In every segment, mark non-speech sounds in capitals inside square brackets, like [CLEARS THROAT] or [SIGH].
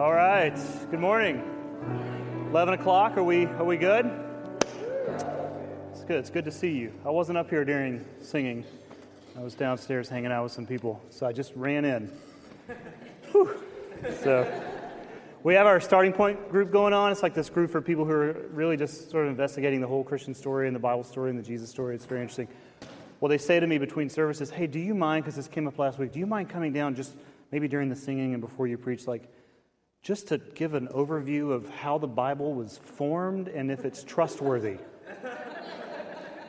All right. Good morning. 11 o'clock. Are we, are we good? It's good. It's good to see you. I wasn't up here during singing. I was downstairs hanging out with some people, so I just ran in. [LAUGHS] Whew. So we have our starting point group going on. It's like this group for people who are really just sort of investigating the whole Christian story and the Bible story and the Jesus story. It's very interesting. Well, they say to me between services, hey, do you mind, because this came up last week, do you mind coming down just maybe during the singing and before you preach, like, just to give an overview of how the Bible was formed and if it's trustworthy.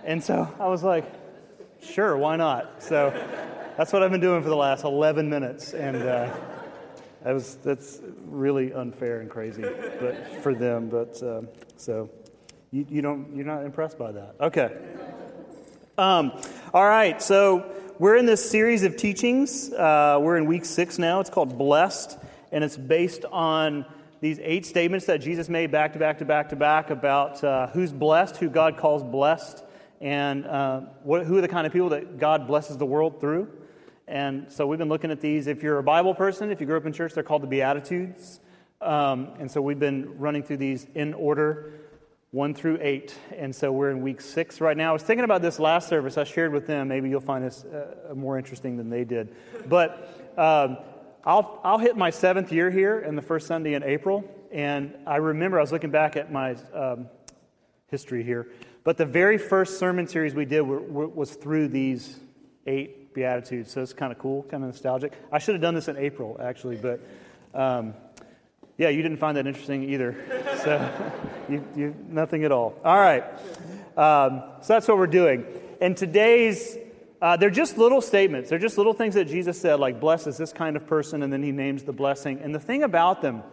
and so I was like, sure, why not? So that's what I've been doing for the last 11 minutes. And uh, that was, that's really unfair and crazy but, for them. But uh, so you, you don't, you're not impressed by that. Okay. Um, all right, so we're in this series of teachings. Uh, we're in week six now. It's called Blessed and it's based on these eight statements that Jesus made back to back to back to back about uh, who's blessed, who God calls blessed, and uh, what, who are the kind of people that God blesses the world through. And so we've been looking at these. If you're a Bible person, if you grew up in church, they're called the Beatitudes. Um, and so we've been running through these in order, one through eight. And so we're in week six right now. I was thinking about this last service. I shared with them. Maybe you'll find this uh, more interesting than they did. But um, I'll, I'll hit my seventh year here in the first Sunday in April. And I remember I was looking back at my um, history here. But the very first sermon series we did were, were, was through these eight Beatitudes. So it's kind of cool, kind of nostalgic. I should have done this in April, actually. But um, yeah, you didn't find that interesting either. [LAUGHS] So you, you, nothing at all. All right. Um, so that's what we're doing. And today's uh, they're just little statements. They're just little things that Jesus said, like, bless is this kind of person, and then he names the blessing. And the thing about them,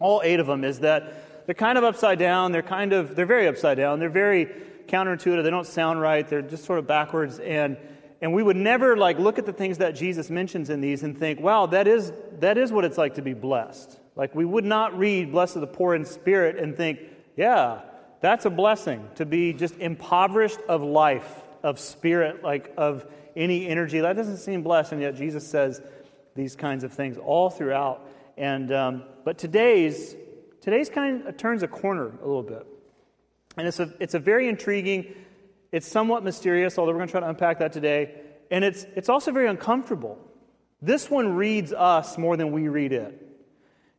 all eight of them, is that they're kind of upside down. They're kind of, they're very upside down. They're very counterintuitive. They don't sound right. They're just sort of backwards. And, and we would never, like, look at the things that Jesus mentions in these and think, wow, that is, that is what it's like to be blessed. Like, we would not read, blessed are the poor in spirit, and think, yeah, that's a blessing to be just impoverished of life of spirit, like of any energy. That doesn't seem blessed, and yet Jesus says these kinds of things all throughout. And um, but today's today's kind of turns a corner a little bit, and it's a it's a very intriguing. It's somewhat mysterious, although we're going to try to unpack that today, and it's it's also very uncomfortable. This one reads us more than we read it.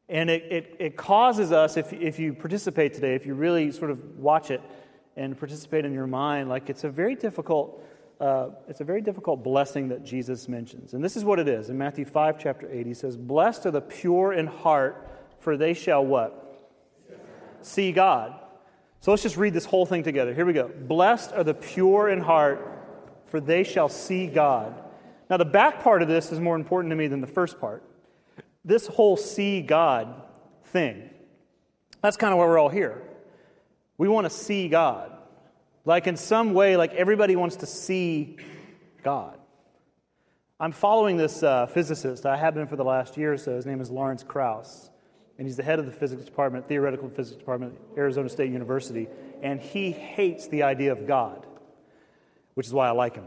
And it, it, it, causes us, if, if you participate today, if you really sort of watch it, and participate in your mind, like it's a very difficult, uh, it's a very difficult blessing that Jesus mentions. And this is what it is. In Matthew 5, chapter 8, he says, Blessed are the pure in heart, for they shall what? See God. So let's just read this whole thing together. Here we go. Blessed are the pure in heart, for they shall see God. Now, the back part of this is more important to me than the first part. This whole see God thing, that's kind of why we're all here. We want to see God. Like, in some way, like everybody wants to see God. I'm following this uh, physicist. I have been for the last year or so. His name is Lawrence Krauss. And he's the head of the physics department, theoretical physics department at Arizona State University. And he hates the idea of God, which is why I like him.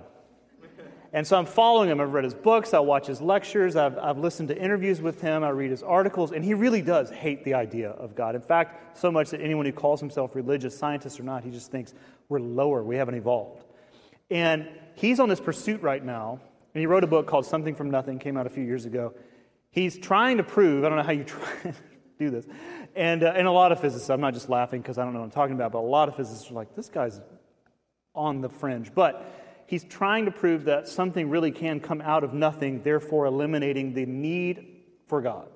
And so I'm following him. I've read his books, I watch his lectures, I've, I've listened to interviews with him, I read his articles, and he really does hate the idea of God. In fact, so much that anyone who calls himself religious, scientist or not, he just thinks we're lower, we haven't evolved. And he's on this pursuit right now, and he wrote a book called Something from Nothing, came out a few years ago. He's trying to prove, I don't know how you try [LAUGHS] do this, and, uh, and a lot of physicists, I'm not just laughing because I don't know what I'm talking about, but a lot of physicists are like, this guy's on the fringe. But he's trying to prove that something really can come out of nothing, therefore eliminating the need for God.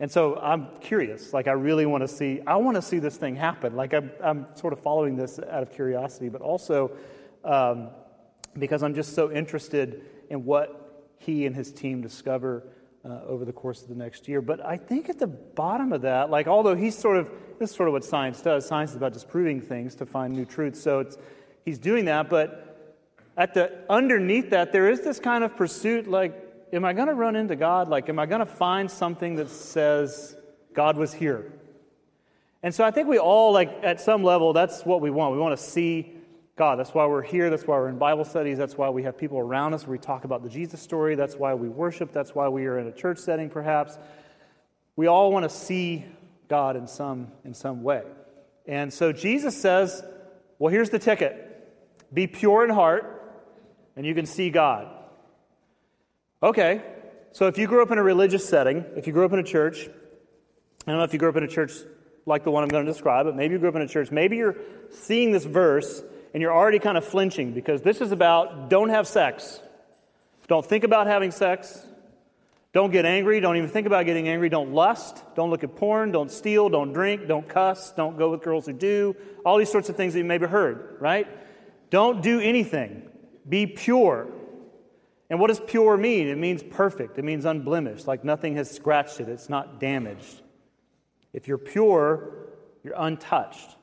And so I'm curious. Like, I really want to see, I want to see this thing happen. Like, I'm, I'm sort of following this out of curiosity, but also um, because I'm just so interested in what he and his team discover uh, over the course of the next year. But I think at the bottom of that, like, although he's sort of, this is sort of what science does science is about disproving things to find new truths. So it's, he's doing that, but at the underneath that there is this kind of pursuit like am i going to run into god? Like am i going to find something that says god was here? And so i think we all like at some level that's what we want. We want to see god. That's why we're here. That's why we're in bible studies. That's why we have people around us where we talk about the jesus story. That's why we worship. That's why we are in a church setting perhaps. We all want to see God in some, in some way. And so Jesus says, well, here's the ticket. Be pure in heart, and you can see God. Okay, so if you grew up in a religious setting, if you grew up in a church, I don't know if you grew up in a church like the one I'm going to describe, but maybe you grew up in a church, maybe you're seeing this verse and you're already kind of flinching because this is about don't have sex. Don't think about having sex. Don't get angry. Don't even think about getting angry. Don't lust. Don't look at porn. Don't steal. Don't drink. Don't cuss. Don't go with girls who do. All these sorts of things that you maybe heard, right? Don't do anything. Be pure. And what does pure mean? It means perfect. It means unblemished, like nothing has scratched it. It's not damaged. If you're pure, you're untouched.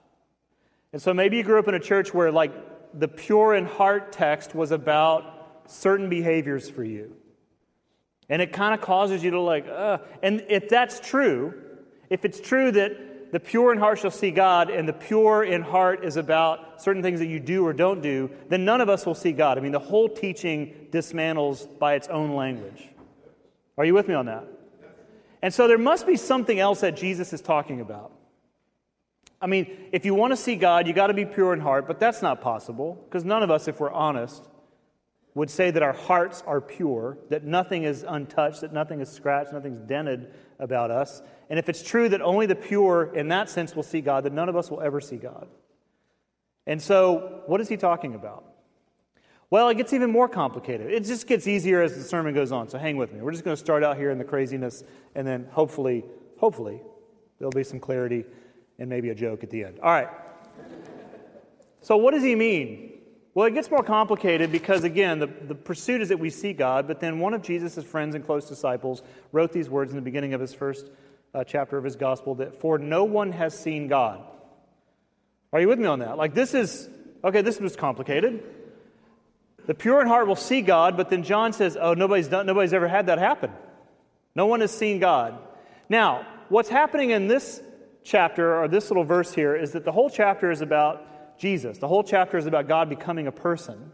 And so maybe you grew up in a church where, like, the pure in heart text was about certain behaviors for you. And it kind of causes you to, like, uh. And if that's true, if it's true that the pure in heart shall see God, and the pure in heart is about certain things that you do or don't do, then none of us will see God. I mean, the whole teaching dismantles by its own language. Are you with me on that? And so there must be something else that Jesus is talking about. I mean, if you want to see God, you got to be pure in heart, but that's not possible because none of us, if we're honest, would say that our hearts are pure, that nothing is untouched, that nothing is scratched, nothing's dented about us. And if it's true that only the pure, in that sense, will see God, then none of us will ever see God. And so, what is he talking about? Well, it gets even more complicated. It just gets easier as the sermon goes on. So hang with me. We're just going to start out here in the craziness, and then hopefully, hopefully, there'll be some clarity and maybe a joke at the end. All right. So, what does he mean? Well, it gets more complicated because, again, the, the pursuit is that we see God, but then one of Jesus' friends and close disciples wrote these words in the beginning of his first uh, chapter of his gospel that, For no one has seen God. Are you with me on that? Like, this is, okay, this was complicated. The pure in heart will see God, but then John says, Oh, nobody's, done, nobody's ever had that happen. No one has seen God. Now, what's happening in this chapter, or this little verse here, is that the whole chapter is about Jesus. The whole chapter is about God becoming a person.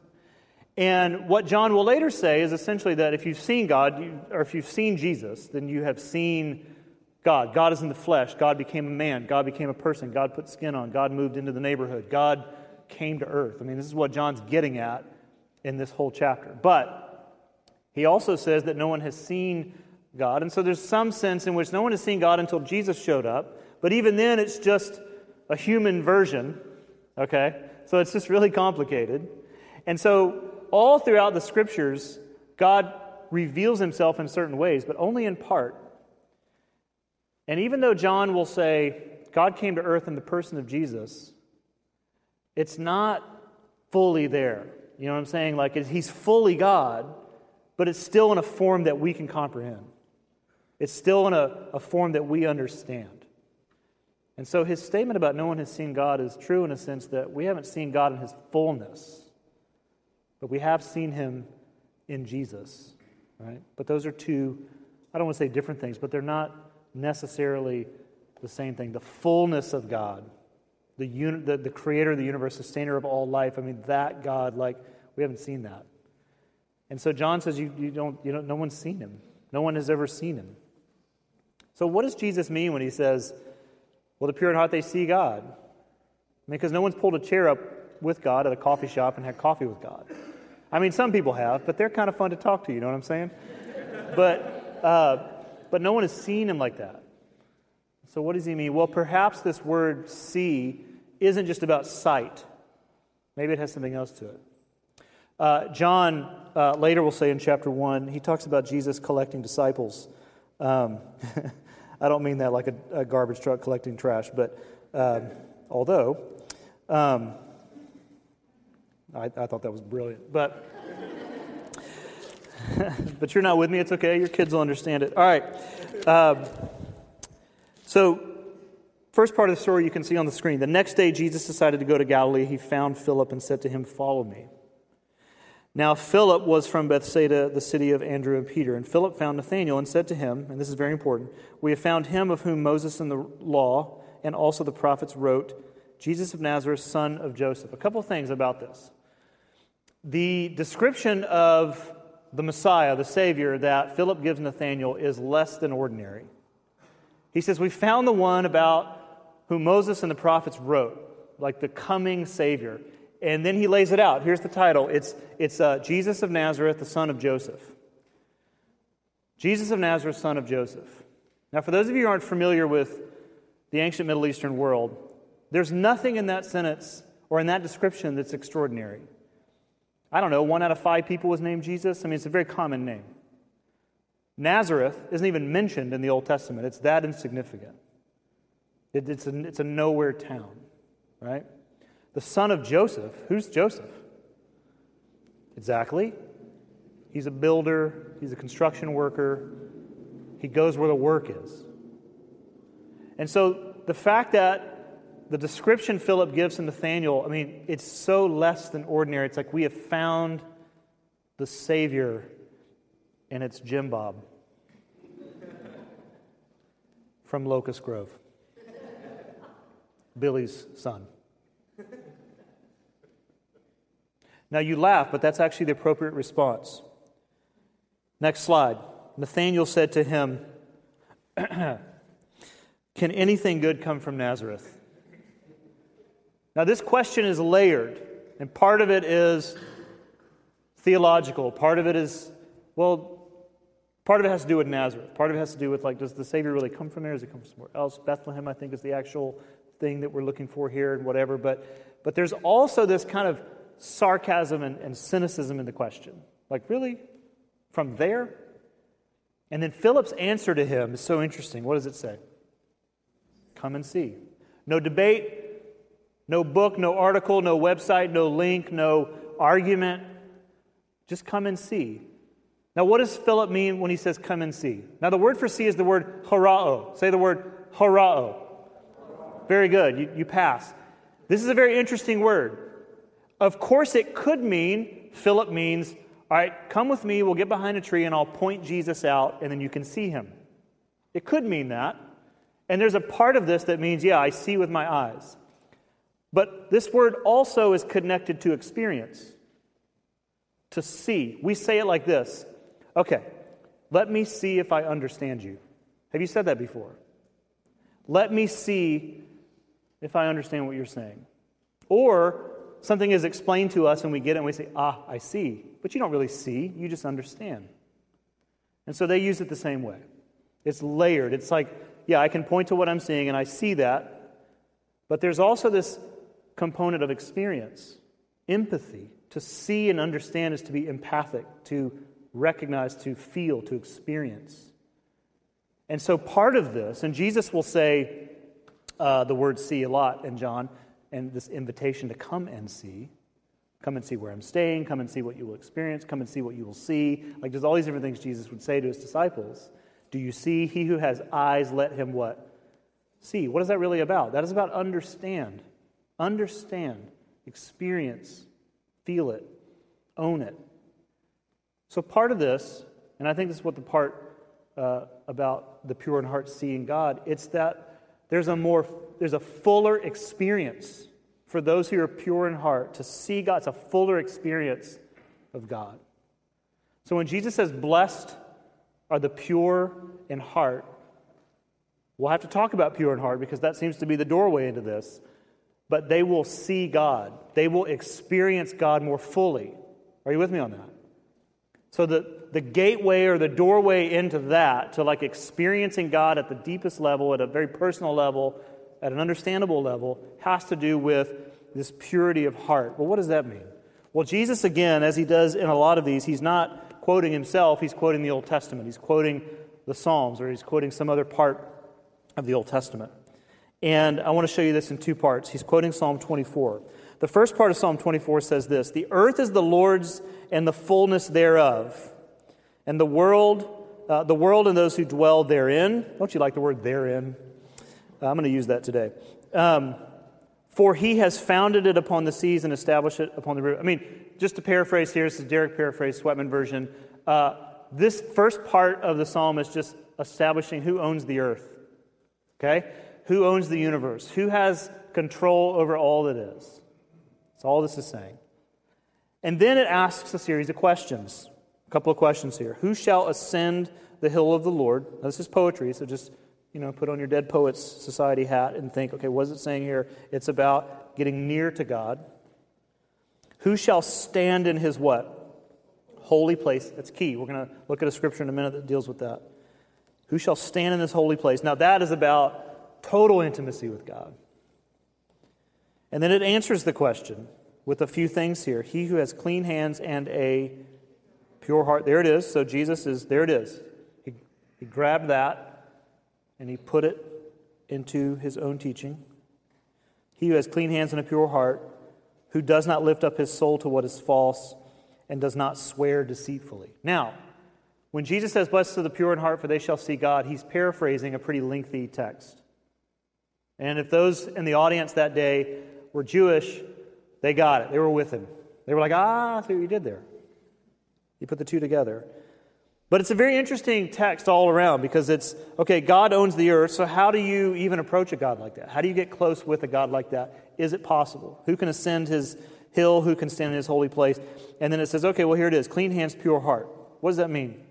And what John will later say is essentially that if you've seen God, or if you've seen Jesus, then you have seen God. God is in the flesh. God became a man. God became a person. God put skin on. God moved into the neighborhood. God came to earth. I mean, this is what John's getting at in this whole chapter. But he also says that no one has seen God. And so there's some sense in which no one has seen God until Jesus showed up. But even then, it's just a human version, okay? So it's just really complicated. And so, all throughout the scriptures, God reveals himself in certain ways, but only in part. And even though John will say, God came to earth in the person of Jesus, it's not fully there. You know what I'm saying? Like, he's fully God, but it's still in a form that we can comprehend. It's still in a, a form that we understand. And so his statement about no one has seen God is true in a sense that we haven't seen God in his fullness, but we have seen him in Jesus, right? But those are two, I don't want to say different things, but they're not necessarily the same thing. The fullness of God, the, the, the creator of the universe, sustainer of all life, I mean, that God, like, we haven't seen that. And so John says, you, you don't, you know, no one's seen him. No one has ever seen him. So, what does Jesus mean when he says, well, the pure in heart, they see God. I mean, because no one's pulled a chair up with God at a coffee shop and had coffee with God. I mean, some people have, but they're kind of fun to talk to, you know what I'm saying? but, uh, but no one has seen him like that. So, what does he mean? Well, perhaps this word see isn't just about sight, maybe it has something else to it. Uh, John uh, later will say in chapter 1, he talks about Jesus collecting disciples. Um, [LAUGHS] I don't mean that like a, a garbage truck collecting trash, but um, although um, I, I, thought that was brilliant, but [LAUGHS] but you're not with me. It's okay. Your kids will understand it. All right. Um, so, first part of the story you can see on the screen. The next day, Jesus decided to go to Galilee. He found Philip and said to him, "Follow me." Now, Philip was from Bethsaida, the city of Andrew and Peter. And Philip found Nathanael and said to him, and this is very important We have found him of whom Moses and the law and also the prophets wrote, Jesus of Nazareth, son of Joseph. A couple things about this. The description of the Messiah, the Savior, that Philip gives Nathanael is less than ordinary. He says, We found the one about whom Moses and the prophets wrote, like the coming Savior. And then he lays it out. Here's the title it's, it's uh, Jesus of Nazareth, the son of Joseph. Jesus of Nazareth, son of Joseph. Now, for those of you who aren't familiar with the ancient Middle Eastern world, there's nothing in that sentence or in that description that's extraordinary. I don't know, one out of five people was named Jesus. I mean, it's a very common name. Nazareth isn't even mentioned in the Old Testament, it's that insignificant. It, it's, a, it's a nowhere town, right? The son of Joseph, who's Joseph? Exactly. He's a builder, he's a construction worker, he goes where the work is. And so the fact that the description Philip gives to Nathanael, I mean, it's so less than ordinary. It's like we have found the Savior, and it's Jim Bob from Locust Grove, Billy's son. Now you laugh, but that's actually the appropriate response. Next slide. Nathanael said to him, [CLEARS THROAT] Can anything good come from Nazareth? Now, this question is layered, and part of it is theological, part of it is, well, part of it has to do with Nazareth. Part of it has to do with, like, does the Savior really come from there? Does he come from somewhere else? Bethlehem, I think, is the actual thing that we're looking for here, and whatever. But, but there's also this kind of sarcasm and, and cynicism in the question. Like, really? From there? And then Philip's answer to him is so interesting. What does it say? Come and see. No debate, no book, no article, no website, no link, no argument. Just come and see. Now, what does Philip mean when he says come and see? Now, the word for see is the word horao. Say the word horao. Very good. You, you pass. This is a very interesting word. Of course, it could mean, Philip means, all right, come with me, we'll get behind a tree, and I'll point Jesus out, and then you can see him. It could mean that. And there's a part of this that means, yeah, I see with my eyes. But this word also is connected to experience, to see. We say it like this Okay, let me see if I understand you. Have you said that before? Let me see if I understand what you're saying. Or something is explained to us and we get it and we say, Ah, I see. But you don't really see, you just understand. And so they use it the same way. It's layered. It's like, yeah, I can point to what I'm seeing and I see that. But there's also this component of experience. Empathy. To see and understand is to be empathic, to recognize, to feel, to experience. And so part of this, and Jesus will say uh, the word see a lot in John, and this invitation to come and see. Come and see where I'm staying, come and see what you will experience, come and see what you will see. Like there's all these different things Jesus would say to his disciples. Do you see? He who has eyes, let him what? See. What is that really about? That is about understand. Understand, experience, feel it, own it. So, part of this, and I think this is what the part uh, about the pure in heart seeing God, it's that there's a more, there's a fuller experience for those who are pure in heart to see God. It's a fuller experience of God. So when Jesus says, Blessed are the pure in heart, we'll have to talk about pure in heart because that seems to be the doorway into this but they will see God. They will experience God more fully. Are you with me on that? So, the, the gateway or the doorway into that, to like experiencing God at the deepest level, at a very personal level, at an understandable level, has to do with this purity of heart. Well, what does that mean? Well, Jesus, again, as he does in a lot of these, he's not quoting himself, he's quoting the Old Testament. He's quoting the Psalms, or he's quoting some other part of the Old Testament. And I want to show you this in two parts. He's quoting Psalm 24. The first part of Psalm 24 says this The earth is the Lord's and the fullness thereof, and the world, uh, the world and those who dwell therein. Don't you like the word therein? I'm going to use that today. Um, for he has founded it upon the seas and established it upon the river. I mean, just to paraphrase here, this is Derek paraphrase, Sweatman version. Uh, this first part of the psalm is just establishing who owns the earth. Okay? who owns the universe, who has control over all that is. That's all this is saying. And then it asks a series of questions. A couple of questions here. Who shall ascend the hill of the Lord? Now, this is poetry, so just you know, put on your Dead Poets Society hat and think, okay, what is it saying here? It's about getting near to God. Who shall stand in his what? Holy place. That's key. We're going to look at a scripture in a minute that deals with that. Who shall stand in this holy place? Now, that is about total intimacy with God. And then it answers the question with a few things here. He who has clean hands and a pure heart. There it is. So Jesus is, there it is. He, he grabbed that and he put it into his own teaching. He who has clean hands and a pure heart, who does not lift up his soul to what is false and does not swear deceitfully. Now, when Jesus says, Blessed are the pure in heart, for they shall see God, he's paraphrasing a pretty lengthy text. And if those in the audience that day were Jewish, they got it. They were with him. They were like, ah, I see what you did there. You put the two together. But it's a very interesting text all around because it's okay, God owns the earth, so how do you even approach a God like that? How do you get close with a God like that? Is it possible? Who can ascend his hill? Who can stand in his holy place? And then it says, okay, well, here it is clean hands, pure heart. What does that mean?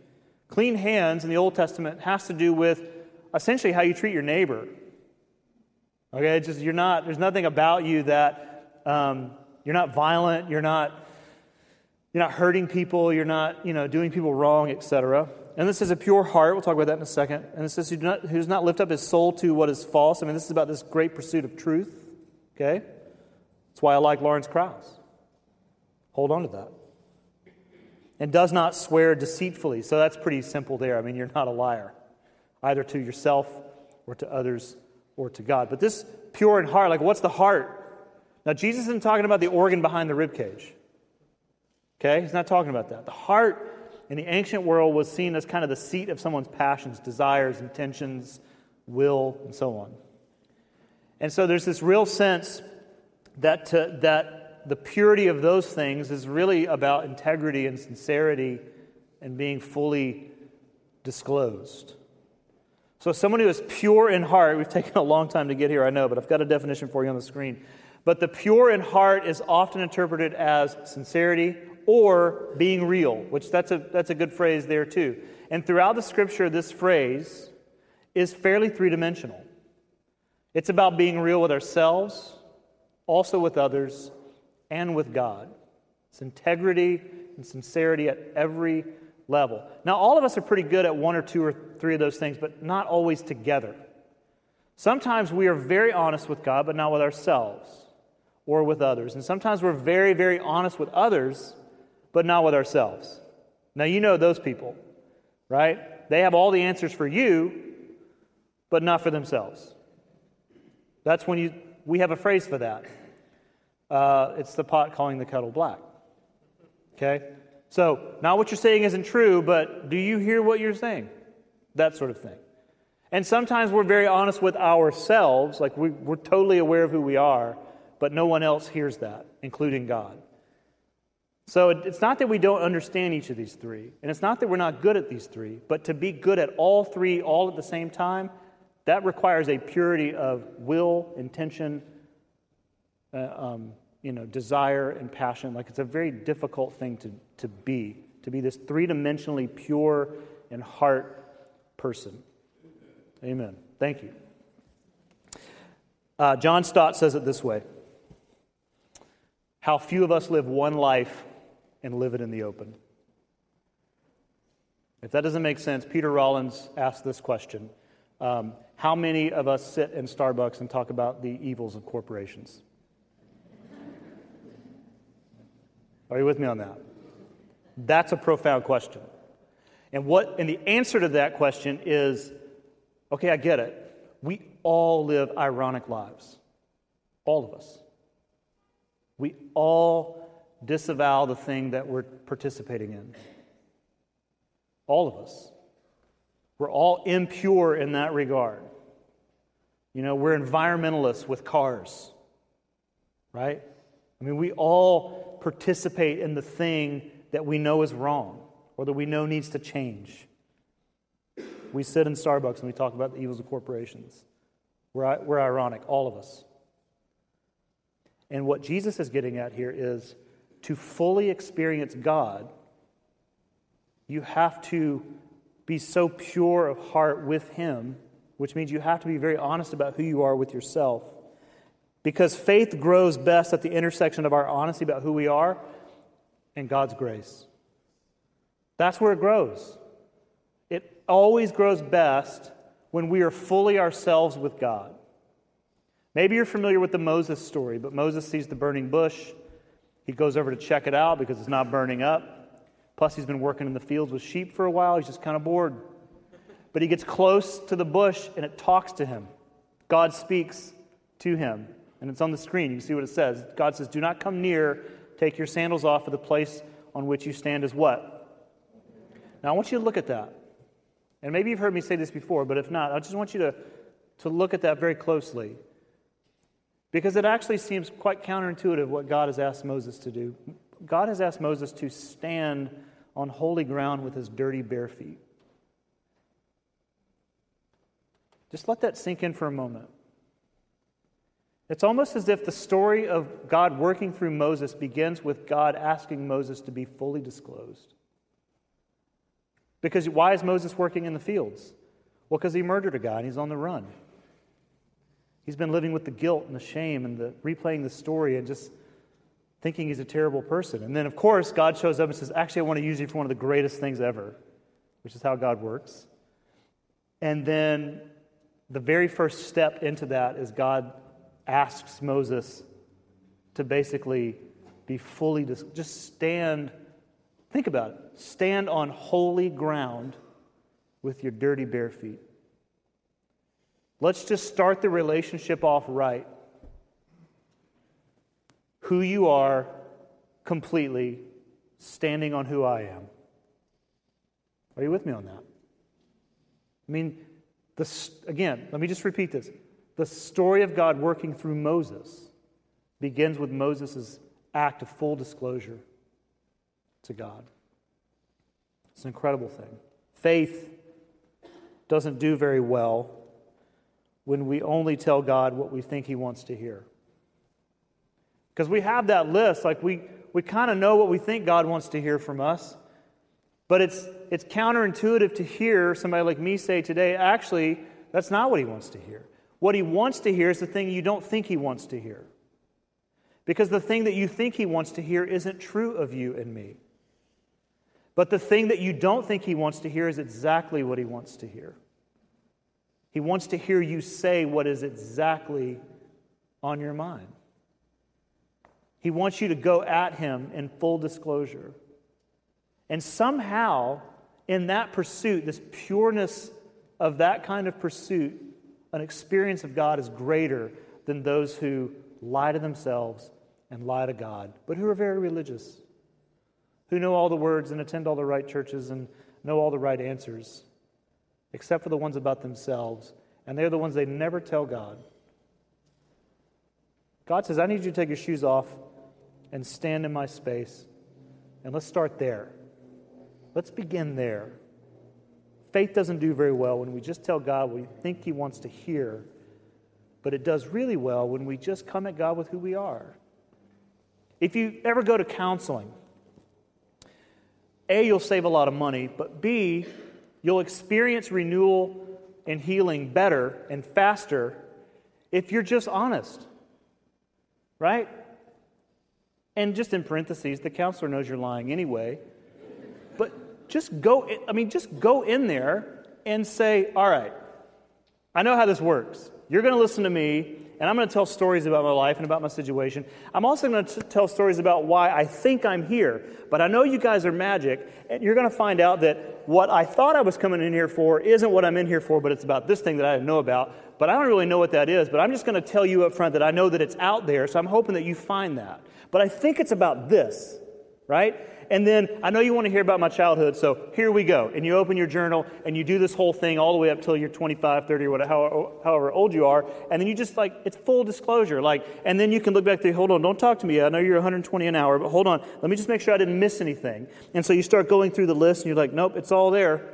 Clean hands in the Old Testament has to do with essentially how you treat your neighbor. Okay, it's just you're not, there's nothing about you that um, you're not violent, you're not, you're not hurting people, you're not, you know, doing people wrong, etc. And this is a pure heart. We'll talk about that in a second. And it says, who, not, not lift up his soul to what is false. I mean, this is about this great pursuit of truth. Okay? That's why I like Lawrence Krauss. Hold on to that. And does not swear deceitfully. So that's pretty simple there. I mean, you're not a liar, either to yourself or to others or to God. But this pure in heart, like what's the heart? Now, Jesus isn't talking about the organ behind the rib cage. Okay? He's not talking about that. The heart in the ancient world was seen as kind of the seat of someone's passions, desires, intentions, will, and so on. And so there's this real sense that, to, that the purity of those things is really about integrity and sincerity and being fully disclosed. So, someone who is pure in heart, we've [LAUGHS] taken a long time to get here, I know, but I've got a definition for you on the screen. But the pure in heart is often interpreted as sincerity or being real, which that's a, that's a good phrase there too. And throughout the scripture, this phrase is fairly three dimensional. It's about being real with ourselves, also with others, and with God. It's integrity and sincerity at every level. Now, all of us are pretty good at one or two or three of those things, but not always together. Sometimes we are very honest with God, but not with ourselves or with others. And sometimes we're very, very honest with others, but not with ourselves. Now, you know those people, right? They have all the answers for you, but not for themselves. That's when you, we have a phrase for that. Uh, it's the pot calling the kettle black. Okay? So, not what you're saying isn't true, but do you hear what you're saying? That sort of thing. And sometimes we're very honest with ourselves, like we, are totally aware of who we are, but no one else hears that, including God. So it's not that we don't understand each of these three, and it's not that we're not good at these three, but to be good at all three all at the same time, that requires a purity of will, intention, uh, um, you know, desire and passion. Like it's a very difficult thing to, to be, to be this three dimensionally pure and heart person. Amen. Thank you. Uh, John Stott says it this way How few of us live one life and live it in the open. If that doesn't make sense, Peter Rollins asked this question um, How many of us sit in Starbucks and talk about the evils of corporations? Are you with me on that? That's a profound question. And what and the answer to that question is okay, I get it. We all live ironic lives. All of us. We all disavow the thing that we're participating in. All of us. We're all impure in that regard. You know, we're environmentalists with cars, right? I mean, we all participate in the thing that we know is wrong or that we know needs to change. We sit in Starbucks and we talk about the evils of corporations. We're, we're ironic, all of us. And what Jesus is getting at here is to fully experience God, you have to be so pure of heart with Him which means you have to be very honest about who you are with yourself. Because faith grows best at the intersection of our honesty about who we are and God's grace. That's where it grows. It always grows best when we are fully ourselves with God. Maybe you're familiar with the Moses story, but Moses sees the burning bush. He goes over to check it out because it's not burning up. Plus, he's been working in the fields with sheep for a while. He's just kind of bored. But he gets close to the bush and it talks to him. God speaks to him. And it's on the screen. You can see what it says. God says, Do not come near. Take your sandals off, for the place on which you stand is what? Now, I want you to look at that. And maybe you've heard me say this before, but if not, I just want you to, to look at that very closely. Because it actually seems quite counterintuitive what God has asked Moses to do. God has asked Moses to stand on holy ground with his dirty, bare feet. Just let that sink in for a moment. It's almost as if the story of God working through Moses begins with God asking Moses to be fully disclosed. Because why is Moses working in the fields? Well, because he murdered a guy and he's on the run. He's been living with the guilt and the shame and the replaying the story and just thinking he's a terrible person. And then, of course, God shows up and says, Actually, I want to use you for one of the greatest things ever, which is how God works. And then the very first step into that is God asks Moses to basically be fully, dis- just stand, think about it, stand on holy ground with your dirty bare feet. Let's just start the relationship off right. Who you are completely, standing on who I am. Are you with me on that? I mean, the, again, let me just repeat this. The story of God working through Moses begins with Moses' act of full disclosure to God. It's an incredible thing. Faith doesn't do very well when we only tell God what we think He wants to hear. Because we have that list, like we, we kind of know what we think God wants to hear from us, but it's, it's counterintuitive to hear somebody like me say today, actually, that's not what He wants to hear. What He wants to hear is the thing you don't think He wants to hear. Because the thing that you think He wants to hear isn't true of you and me. But the thing that you don't think He wants to hear is exactly what He wants to hear. He wants to hear you say what is exactly on your mind. He wants you to go at him in full disclosure. And somehow, in that pursuit, this pureness of that kind of pursuit, an experience of God is greater than those who lie to themselves and lie to God, but who are very religious, who know all the words and attend all the right churches and know all the right answers except for the ones about themselves. And they're the ones they never tell God. God says, I need you to take your shoes off and stand in my space. And let's start there. Let's begin there. Faith doesn't do very well when we just tell God what we think He wants to hear, but it does really well when we just come at God with who we are. If you ever go to counseling, A, you'll save a lot of money, but B, You'll experience renewal and healing better and faster if you're just honest. Right? And just in parentheses, the counselor knows you're lying anyway. But just go, I mean, just go in there and say, all right, I know how this works. You're going to listen to me, and I'm going to tell stories about my life and about my situation. I'm also going to tell stories about why I think I'm here. But I know you guys are magic, and you're going to find out that what I thought I was coming in here for isn't what I'm in here for, but it's about this thing that I know about. But I don't really know what that is, but I'm just going to tell you up front that I know that it's out there, so I'm hoping that you find that. But I think it's about this, right? And then I know you want to hear about my childhood, so here we go. And you open your journal and you do this whole thing all the way up till you're 25, 30, or whatever, however old you are. And then you just like, it's full disclosure. Like, and then you can look back there, hold on, don't talk to me. I know you're 120 an hour, but hold on. Let me just make sure I didn't miss anything. And so you start going through the list and you're like, nope, it's all there.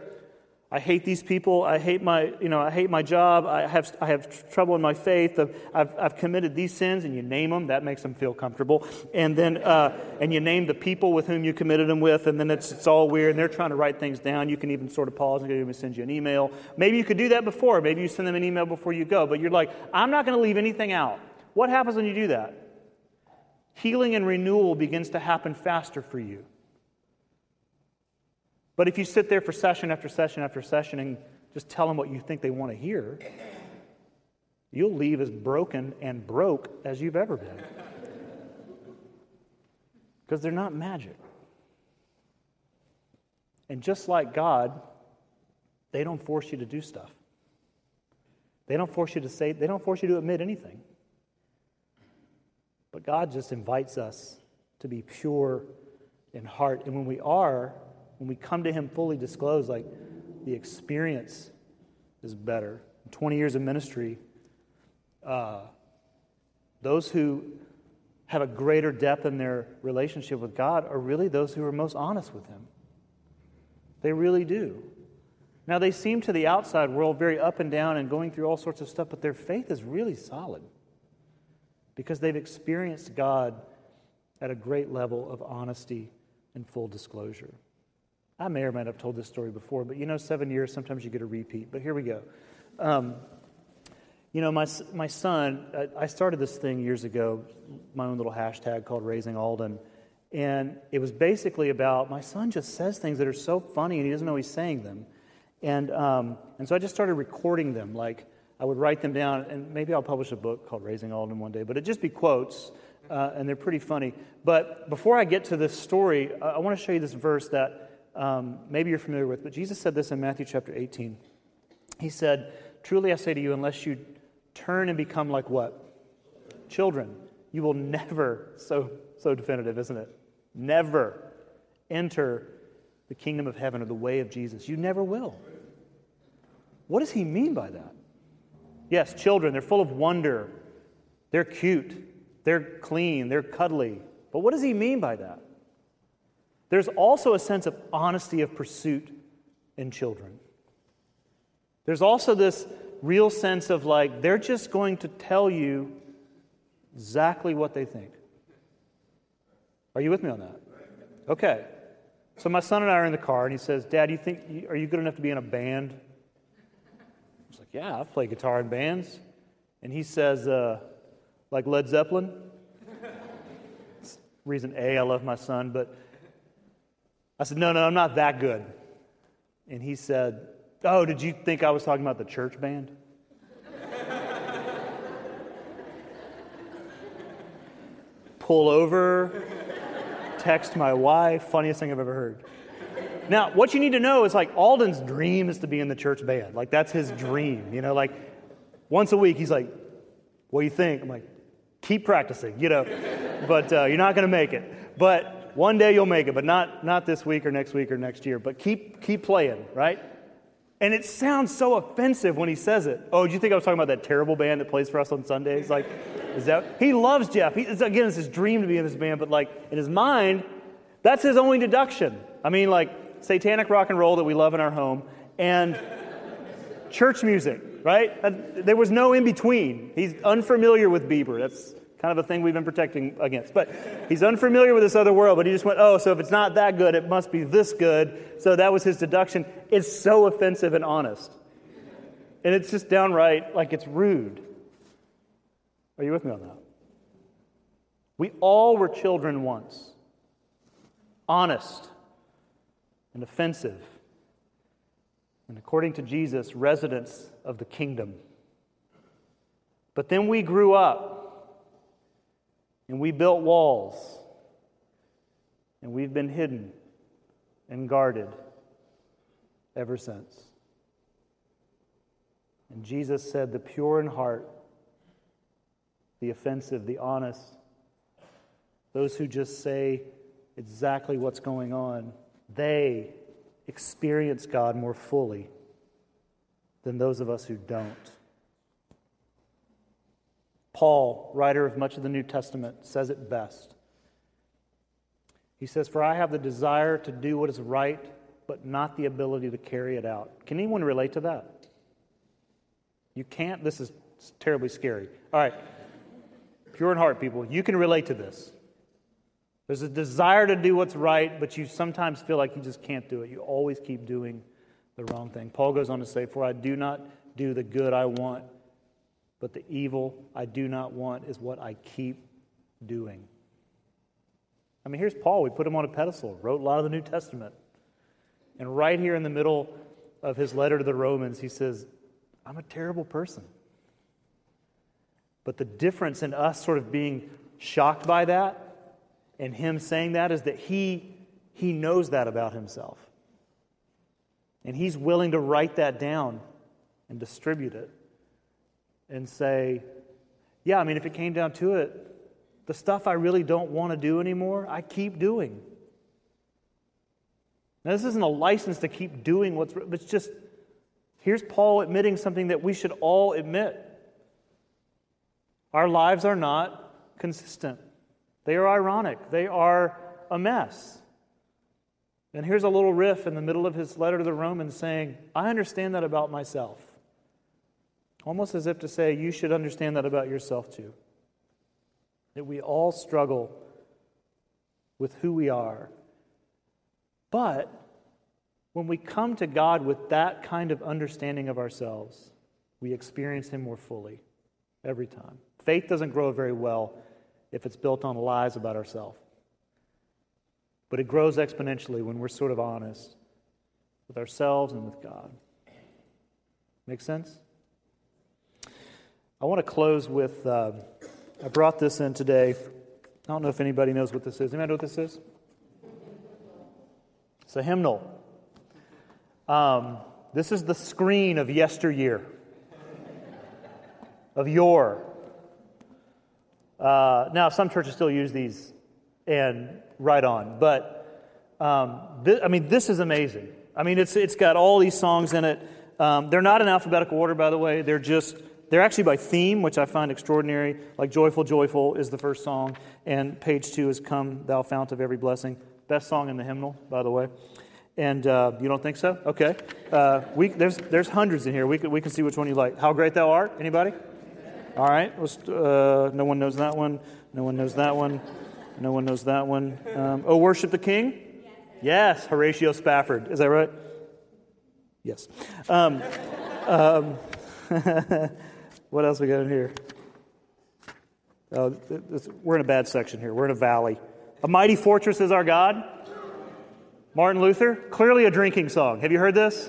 I hate these people. I hate my, you know, I hate my job. I have, I have trouble in my faith. I've, I've committed these sins, and you name them. That makes them feel comfortable. And then, uh, and you name the people with whom you committed them with, and then it's, it's all weird. And they're trying to write things down. You can even sort of pause and even send you an email. Maybe you could do that before. Maybe you send them an email before you go. But you're like, I'm not going to leave anything out. What happens when you do that? Healing and renewal begins to happen faster for you. But if you sit there for session after session after session and just tell them what you think they want to hear, you'll leave as broken and broke as you've ever been. Because they're not magic. And just like God, they don't force you to do stuff. They don't force you to say, they don't force you to admit anything. But God just invites us to be pure in heart. And when we are, when we come to Him fully disclosed, like the experience is better. 20 years of ministry, uh, those who have a greater depth in their relationship with God are really those who are most honest with Him. They really do. Now, they seem to the outside world very up and down and going through all sorts of stuff, but their faith is really solid because they've experienced God at a great level of honesty and full disclosure. I may or not have told this story before, but you know, seven years, sometimes you get a repeat. But here we go. Um, you know, my, my son, I started this thing years ago, my own little hashtag called Raising Alden. And it was basically about my son just says things that are so funny and he doesn't know he's saying them. And, um, and so I just started recording them. Like, I would write them down, and maybe I'll publish a book called Raising Alden one day, but it'd just be quotes, uh, and they're pretty funny. But before I get to this story, I, I want to show you this verse that um, maybe you're familiar with, but Jesus said this in Matthew chapter 18. He said, Truly I say to you, unless you turn and become like what? Children, you will never, so, so definitive, isn't it? Never enter the kingdom of heaven or the way of Jesus. You never will. What does he mean by that? Yes, children, they're full of wonder. They're cute. They're clean. They're cuddly. But what does he mean by that? There's also a sense of honesty of pursuit in children. There's also this real sense of like, they're just going to tell you exactly what they think. Are you with me on that? Okay. So my son and I are in the car, and he says, Dad, you think, are you good enough to be in a band? I was like, Yeah, I've played guitar in bands. And he says, uh, like Led Zeppelin. Reason A, I love my son, but I said, No, no, I'm not that good. And he said, Oh, did you think I was talking about the church band? [LAUGHS] Pull over, text my wife, funniest thing I've ever heard. Now, what you need to know is like Alden's dream is to be in the church band. Like, that's his dream. You know, like once a week, he's like, What do you think? I'm like, Keep practicing, you know, [LAUGHS] but uh, you're not going to make it. But one day you'll make it, but not, not this week or next week or next year. But keep, keep playing, right? And it sounds so offensive when he says it. Oh, do you think I was talking about that terrible band that plays for us on Sundays? Like, is that he loves Jeff? He, again, it's his dream to be in this band, but like in his mind, that's his only deduction. I mean, like satanic rock and roll that we love in our home, and church music, right? There was no in between. He's unfamiliar with Bieber. That's kind of a thing we've been protecting against. But he's unfamiliar with this other world, but he just went, oh, so if it's not that good, it must be this good. So that was his deduction. It's so offensive and honest. And it's just downright like it's rude. Are you with me on that? We all were children once, honest and offensive. And according to Jesus, residents of the kingdom. But then we grew up and we built walls. And we've been hidden and guarded ever since. And Jesus said, The pure in heart, the offensive, the honest, those who just say exactly what's going on, they experience God more fully than those of us who don't. Paul, writer of much of the New Testament, says it best. He says, For I have the desire to do what is right, but not the ability to carry it out. Can anyone relate to that? You can't? This is terribly scary. All right. Pure in heart, people, you can relate to this. There's a desire to do what's right, but you sometimes feel like you just can't do it. You always keep doing the wrong thing. Paul goes on to say, For I do not do the good I want, but the evil I do not want is what I keep doing. I mean, here's Paul. We put him on a pedestal, wrote a lot of the New Testament. And right here in the middle of his letter to the Romans, he says, I'm a terrible person. But the difference in us sort of being shocked by that and him saying that is that he, he knows that about himself. And he's willing to write that down and distribute it and say, yeah, I mean, if it came down to it, the stuff I really don't want to do anymore, I keep doing. Now, this isn't a license to keep doing what's, it's just, here's Paul admitting something that we should all admit. Our lives are not consistent. They are ironic. They are a mess. And here's a little riff in the middle of his letter to the Romans saying, I understand that about myself. Almost as if to say, you should understand that about yourself too. That we all struggle with who we are. But when we come to God with that kind of understanding of ourselves, we experience Him more fully every time. Faith doesn't grow very well if it's built on lies about ourselves. But it grows exponentially when we're sort of honest with ourselves and with God. Make sense? I want to close with uh, I brought this in today. I don't know if anybody knows what this is. Anybody know what this is? It's a hymnal. Um, this is the screen of yesteryear, of yore. Uh, now, some churches still use these and write on, but um, th- I mean, this is amazing. I mean, it's, it's got all these songs in it. Um, they're not in alphabetical order, by the way. They're just, they're actually by theme, which I find extraordinary. Like Joyful, Joyful is the first song, and page two is Come, Thou Fount of Every Blessing. Best song in the hymnal, by the way. And uh, you don't think so? Okay. Uh, we, there's, there's hundreds in here. We can, we can see which one you like. How Great Thou Art? Anybody? All right. Uh, no one knows that one. No one knows that one. No one knows that one. Um, oh, worship the King. Yes, Horatio Spafford. Is that right? Yes. Um, um, [LAUGHS] what else we got in here? This, we're in a bad section here. We're in a valley. A mighty fortress is our God. Martin Luther, clearly a drinking song. Have you heard this?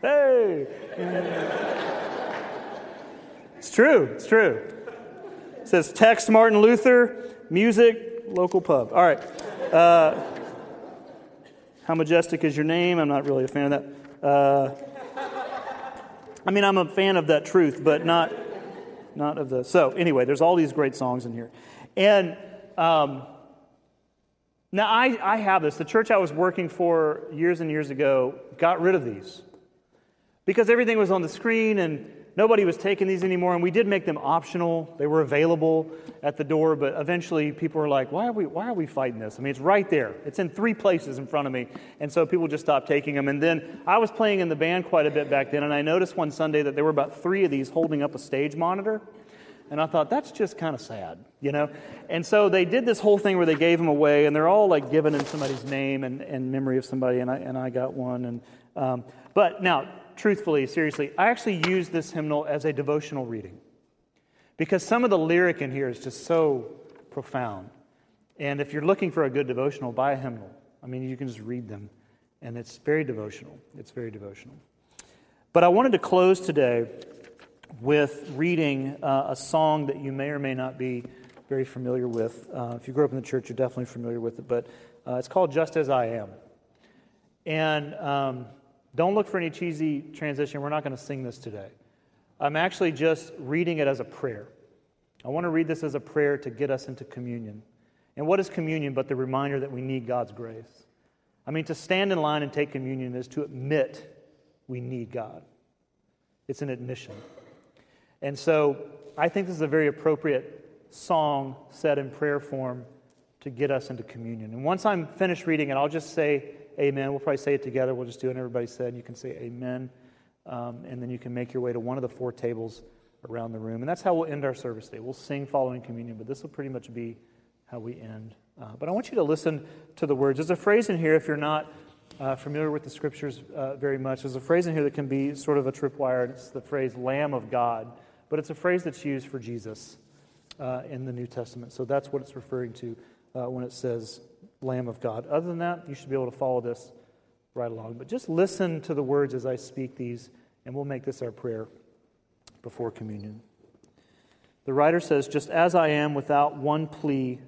Hey! It's true, it's true. It says text Martin Luther, music, local pub. All right. Uh, how majestic is your name? I'm not really a fan of that. Uh, I mean, I'm a fan of that truth, but not, not of the. So, anyway, there's all these great songs in here. And um, now I, I have this. The church I was working for years and years ago got rid of these because everything was on the screen and nobody was taking these anymore. And we did make them optional. They were available at the door, but eventually people were like, why are we, why are we fighting this? I mean, it's right there. It's in three places in front of me. And so people just stopped taking them. And then I was playing in the band quite a bit back then, and I noticed one Sunday that there were about three of these holding up a stage monitor. And I thought, that's just kind of sad, you know? And so they did this whole thing where they gave them away, and they're all like given in somebody's name and, and memory of somebody, and I, and I got one. And, um, but now, truthfully, seriously, I actually use this hymnal as a devotional reading because some of the lyric in here is just so profound. And if you're looking for a good devotional, buy a hymnal. I mean, you can just read them, and it's very devotional. It's very devotional. But I wanted to close today with reading uh, a song that you may or may not be very familiar with. Uh, if you grew up in the church, you're definitely familiar with it, but uh, it's called Just As I Am. And um, don't look for any cheesy transition. We're not going to sing this today. I'm actually just reading it as a prayer. I want to read this as a prayer to get us into communion. And what is communion but the reminder that we need God's grace? I mean, to stand in line and take communion is to admit we need God, it's an admission. And so I think this is a very appropriate song set in prayer form to get us into communion. And once I'm finished reading it, I'll just say amen. We'll probably say it together. We'll just do it. Everybody said. You can say amen. Um, and then you can make your way to one of the four tables around the room. And that's how we'll end our service day. We'll sing following communion, but this will pretty much be how we end. Uh, but I want you to listen to the words. There's a phrase in here, if you're not uh, familiar with the scriptures uh, very much, there's a phrase in here that can be sort of a tripwire. It's the phrase Lamb of God, but it's a phrase that's used for Jesus uh, in the New Testament. So that's what it's referring to uh, when it says Lamb of God. Other than that, you should be able to follow this right along. But just listen to the words as I speak these, and we'll make this our prayer before communion. The writer says, Just as I am without one plea,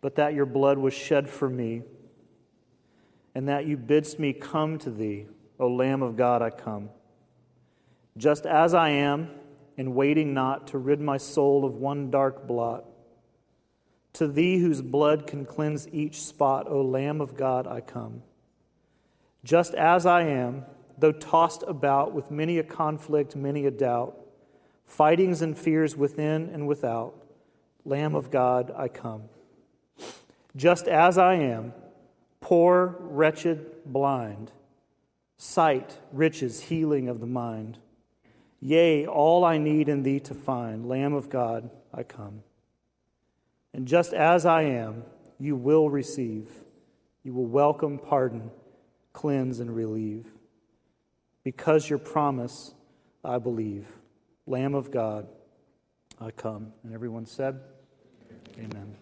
but that your blood was shed for me, and that you bidst me come to thee, O Lamb of God, I come. Just as I am, and waiting not to rid my soul of one dark blot. To thee, whose blood can cleanse each spot, O Lamb of God, I come. Just as I am, though tossed about with many a conflict, many a doubt, fightings and fears within and without, Lamb of God, I come. Just as I am, poor, wretched, blind, sight, riches, healing of the mind. Yea, all I need in thee to find, Lamb of God, I come. And just as I am, you will receive. You will welcome, pardon, cleanse, and relieve. Because your promise, I believe. Lamb of God, I come. And everyone said, Amen.